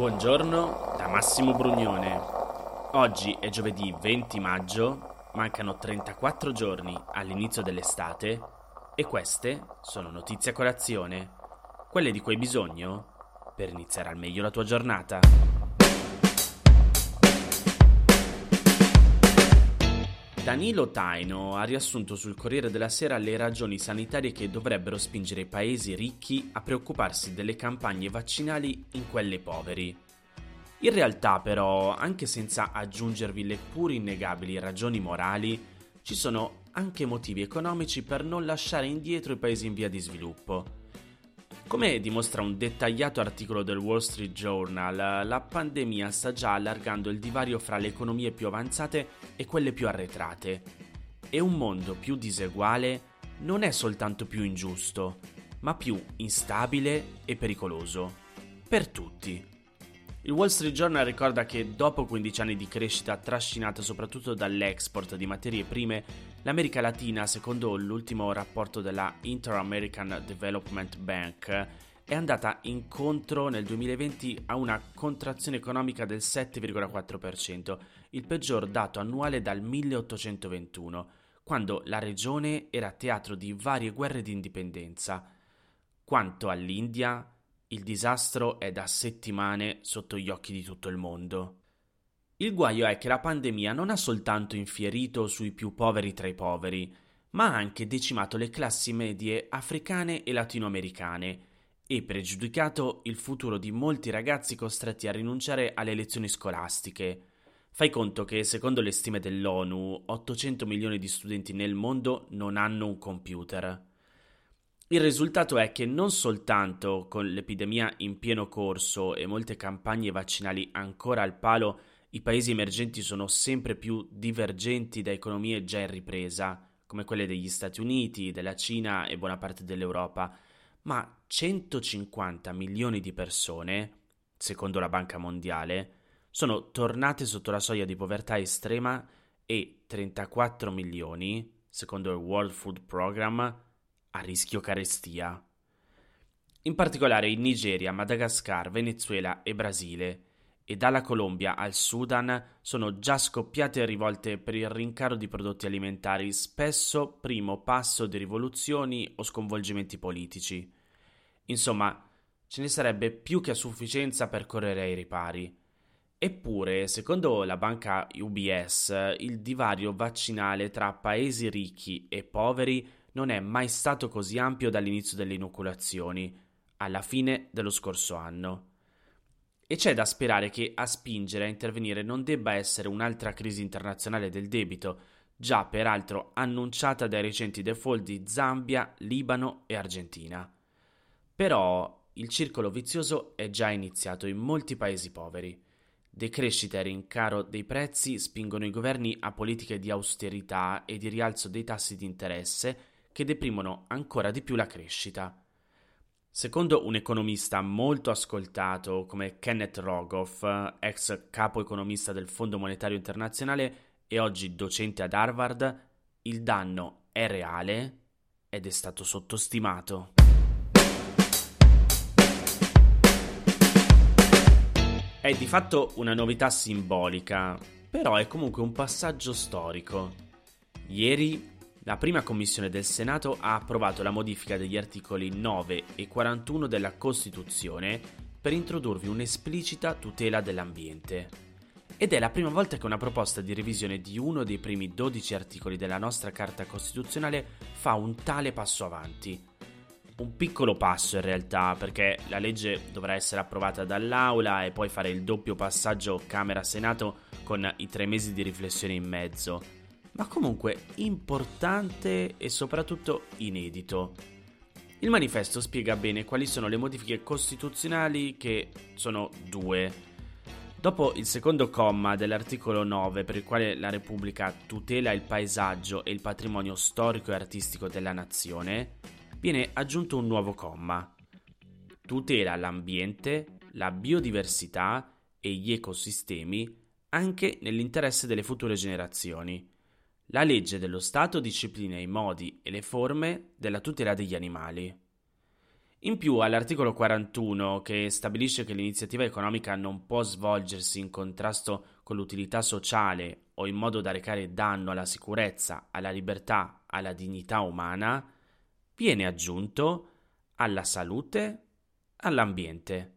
Buongiorno da Massimo Brugnone. Oggi è giovedì 20 maggio, mancano 34 giorni all'inizio dell'estate e queste sono notizie a colazione, quelle di cui hai bisogno per iniziare al meglio la tua giornata. Danilo Taino ha riassunto sul Corriere della Sera le ragioni sanitarie che dovrebbero spingere i paesi ricchi a preoccuparsi delle campagne vaccinali in quelle poveri. In realtà però, anche senza aggiungervi le pur innegabili ragioni morali, ci sono anche motivi economici per non lasciare indietro i paesi in via di sviluppo. Come dimostra un dettagliato articolo del Wall Street Journal, la pandemia sta già allargando il divario fra le economie più avanzate e quelle più arretrate. E un mondo più diseguale non è soltanto più ingiusto, ma più instabile e pericoloso. Per tutti. Il Wall Street Journal ricorda che dopo 15 anni di crescita trascinata soprattutto dall'export di materie prime, l'America Latina, secondo l'ultimo rapporto della Inter-American Development Bank, è andata incontro nel 2020 a una contrazione economica del 7,4%, il peggior dato annuale dal 1821, quando la regione era teatro di varie guerre di indipendenza. Quanto all'India, il disastro è da settimane sotto gli occhi di tutto il mondo. Il guaio è che la pandemia non ha soltanto infierito sui più poveri tra i poveri, ma ha anche decimato le classi medie africane e latinoamericane e pregiudicato il futuro di molti ragazzi costretti a rinunciare alle lezioni scolastiche. Fai conto che, secondo le stime dell'ONU, 800 milioni di studenti nel mondo non hanno un computer. Il risultato è che non soltanto con l'epidemia in pieno corso e molte campagne vaccinali ancora al palo, i paesi emergenti sono sempre più divergenti da economie già in ripresa, come quelle degli Stati Uniti, della Cina e buona parte dell'Europa, ma 150 milioni di persone, secondo la Banca Mondiale, sono tornate sotto la soglia di povertà estrema e 34 milioni, secondo il World Food Programme, a rischio carestia. In particolare in Nigeria, Madagascar, Venezuela e Brasile, e dalla Colombia al Sudan sono già scoppiate rivolte per il rincaro di prodotti alimentari, spesso primo passo di rivoluzioni o sconvolgimenti politici. Insomma, ce ne sarebbe più che a sufficienza per correre ai ripari. Eppure, secondo la banca UBS, il divario vaccinale tra paesi ricchi e poveri non è mai stato così ampio dall'inizio delle inoculazioni, alla fine dello scorso anno. E c'è da sperare che a spingere a intervenire non debba essere un'altra crisi internazionale del debito, già peraltro annunciata dai recenti default di Zambia, Libano e Argentina. Però il circolo vizioso è già iniziato in molti paesi poveri. Decrescita e rincaro dei prezzi spingono i governi a politiche di austerità e di rialzo dei tassi di interesse che deprimono ancora di più la crescita. Secondo un economista molto ascoltato come Kenneth Rogoff, ex capo economista del Fondo Monetario Internazionale e oggi docente ad Harvard, il danno è reale ed è stato sottostimato. È di fatto una novità simbolica, però è comunque un passaggio storico. Ieri la prima commissione del Senato ha approvato la modifica degli articoli 9 e 41 della Costituzione per introdurvi un'esplicita tutela dell'ambiente. Ed è la prima volta che una proposta di revisione di uno dei primi 12 articoli della nostra Carta Costituzionale fa un tale passo avanti. Un piccolo passo in realtà, perché la legge dovrà essere approvata dall'Aula e poi fare il doppio passaggio Camera-Senato con i tre mesi di riflessione in mezzo ma comunque importante e soprattutto inedito. Il manifesto spiega bene quali sono le modifiche costituzionali che sono due. Dopo il secondo comma dell'articolo 9 per il quale la Repubblica tutela il paesaggio e il patrimonio storico e artistico della nazione, viene aggiunto un nuovo comma. Tutela l'ambiente, la biodiversità e gli ecosistemi anche nell'interesse delle future generazioni. La legge dello Stato disciplina i modi e le forme della tutela degli animali. In più, all'articolo 41, che stabilisce che l'iniziativa economica non può svolgersi in contrasto con l'utilità sociale o in modo da recare danno alla sicurezza, alla libertà, alla dignità umana, viene aggiunto alla salute, all'ambiente.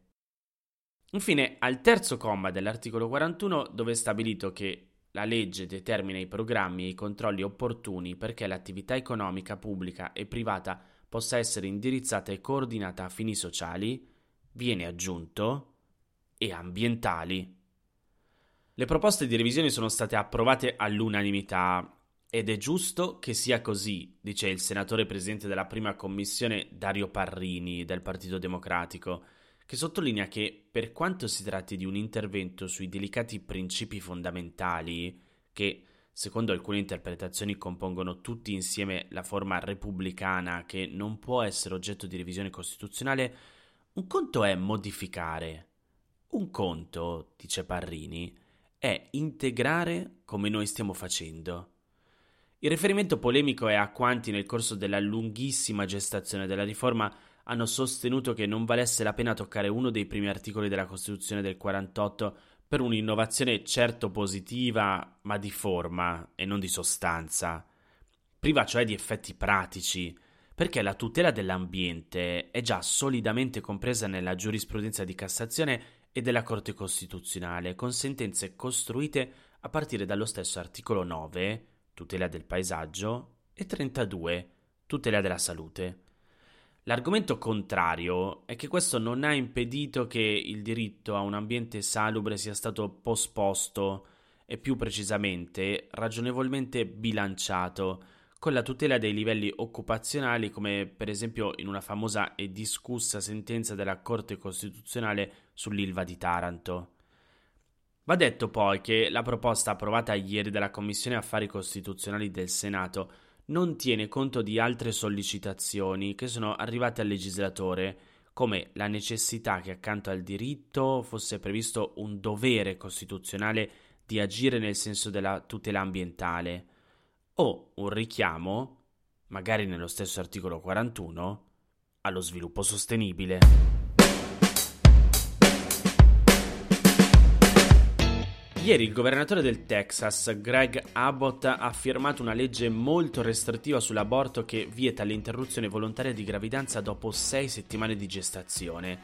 Infine, al terzo comma dell'articolo 41, dove è stabilito che la legge determina i programmi e i controlli opportuni perché l'attività economica pubblica e privata possa essere indirizzata e coordinata a fini sociali, viene aggiunto e ambientali. Le proposte di revisione sono state approvate all'unanimità ed è giusto che sia così, dice il senatore presidente della prima commissione Dario Parrini del Partito Democratico, che sottolinea che per quanto si tratti di un intervento sui delicati principi fondamentali che secondo alcune interpretazioni compongono tutti insieme la forma repubblicana che non può essere oggetto di revisione costituzionale, un conto è modificare. Un conto, dice Parrini, è integrare come noi stiamo facendo. Il riferimento polemico è a quanti nel corso della lunghissima gestazione della riforma hanno sostenuto che non valesse la pena toccare uno dei primi articoli della Costituzione del 48 per un'innovazione certo positiva, ma di forma e non di sostanza, priva cioè di effetti pratici, perché la tutela dell'ambiente è già solidamente compresa nella giurisprudenza di Cassazione e della Corte Costituzionale, con sentenze costruite a partire dallo stesso articolo 9, tutela del paesaggio, e 32, tutela della salute. L'argomento contrario è che questo non ha impedito che il diritto a un ambiente salubre sia stato posposto e più precisamente ragionevolmente bilanciato con la tutela dei livelli occupazionali come per esempio in una famosa e discussa sentenza della Corte Costituzionale sull'Ilva di Taranto. Va detto poi che la proposta approvata ieri dalla Commissione Affari Costituzionali del Senato non tiene conto di altre sollecitazioni che sono arrivate al legislatore, come la necessità che accanto al diritto fosse previsto un dovere costituzionale di agire nel senso della tutela ambientale, o un richiamo, magari nello stesso articolo 41, allo sviluppo sostenibile. Ieri il governatore del Texas, Greg Abbott, ha firmato una legge molto restrittiva sull'aborto che vieta l'interruzione volontaria di gravidanza dopo sei settimane di gestazione.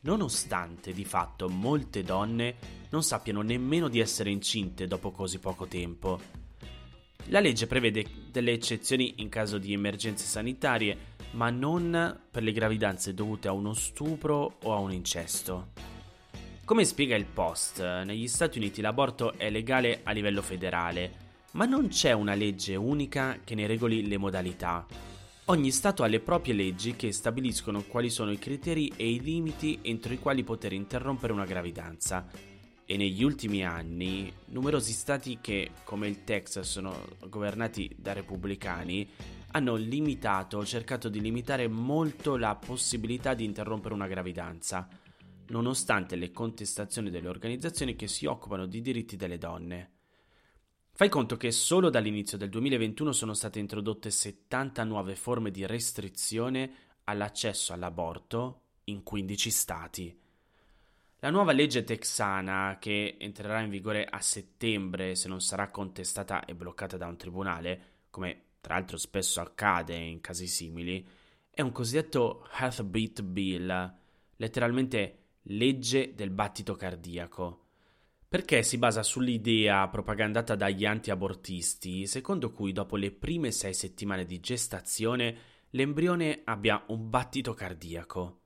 Nonostante di fatto molte donne non sappiano nemmeno di essere incinte dopo così poco tempo. La legge prevede delle eccezioni in caso di emergenze sanitarie, ma non per le gravidanze dovute a uno stupro o a un incesto. Come spiega il Post, negli Stati Uniti l'aborto è legale a livello federale, ma non c'è una legge unica che ne regoli le modalità. Ogni Stato ha le proprie leggi che stabiliscono quali sono i criteri e i limiti entro i quali poter interrompere una gravidanza. E negli ultimi anni, numerosi Stati che, come il Texas, sono governati da repubblicani, hanno limitato o cercato di limitare molto la possibilità di interrompere una gravidanza nonostante le contestazioni delle organizzazioni che si occupano di diritti delle donne. Fai conto che solo dall'inizio del 2021 sono state introdotte 70 nuove forme di restrizione all'accesso all'aborto in 15 stati. La nuova legge texana, che entrerà in vigore a settembre se non sarà contestata e bloccata da un tribunale, come tra l'altro spesso accade in casi simili, è un cosiddetto Heartbeat Bill, letteralmente legge del battito cardiaco. Perché si basa sull'idea propagandata dagli anti-abortisti, secondo cui dopo le prime sei settimane di gestazione l'embrione abbia un battito cardiaco.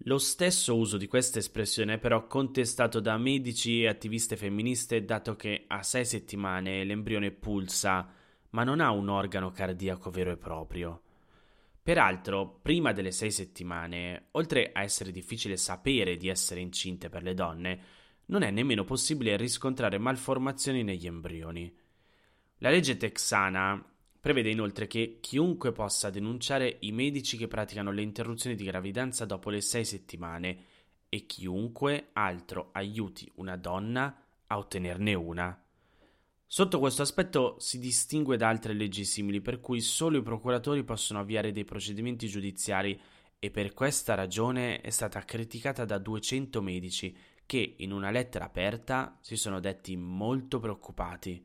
Lo stesso uso di questa espressione è però contestato da medici e attiviste femministe dato che a sei settimane l'embrione pulsa, ma non ha un organo cardiaco vero e proprio. Peraltro, prima delle sei settimane, oltre a essere difficile sapere di essere incinte per le donne, non è nemmeno possibile riscontrare malformazioni negli embrioni. La legge texana prevede inoltre che chiunque possa denunciare i medici che praticano le interruzioni di gravidanza dopo le sei settimane e chiunque altro aiuti una donna a ottenerne una. Sotto questo aspetto si distingue da altre leggi simili per cui solo i procuratori possono avviare dei procedimenti giudiziari e per questa ragione è stata criticata da 200 medici che in una lettera aperta si sono detti molto preoccupati.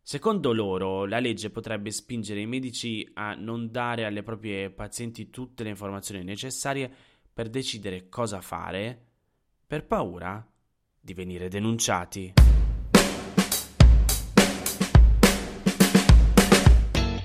Secondo loro, la legge potrebbe spingere i medici a non dare alle proprie pazienti tutte le informazioni necessarie per decidere cosa fare, per paura di venire denunciati.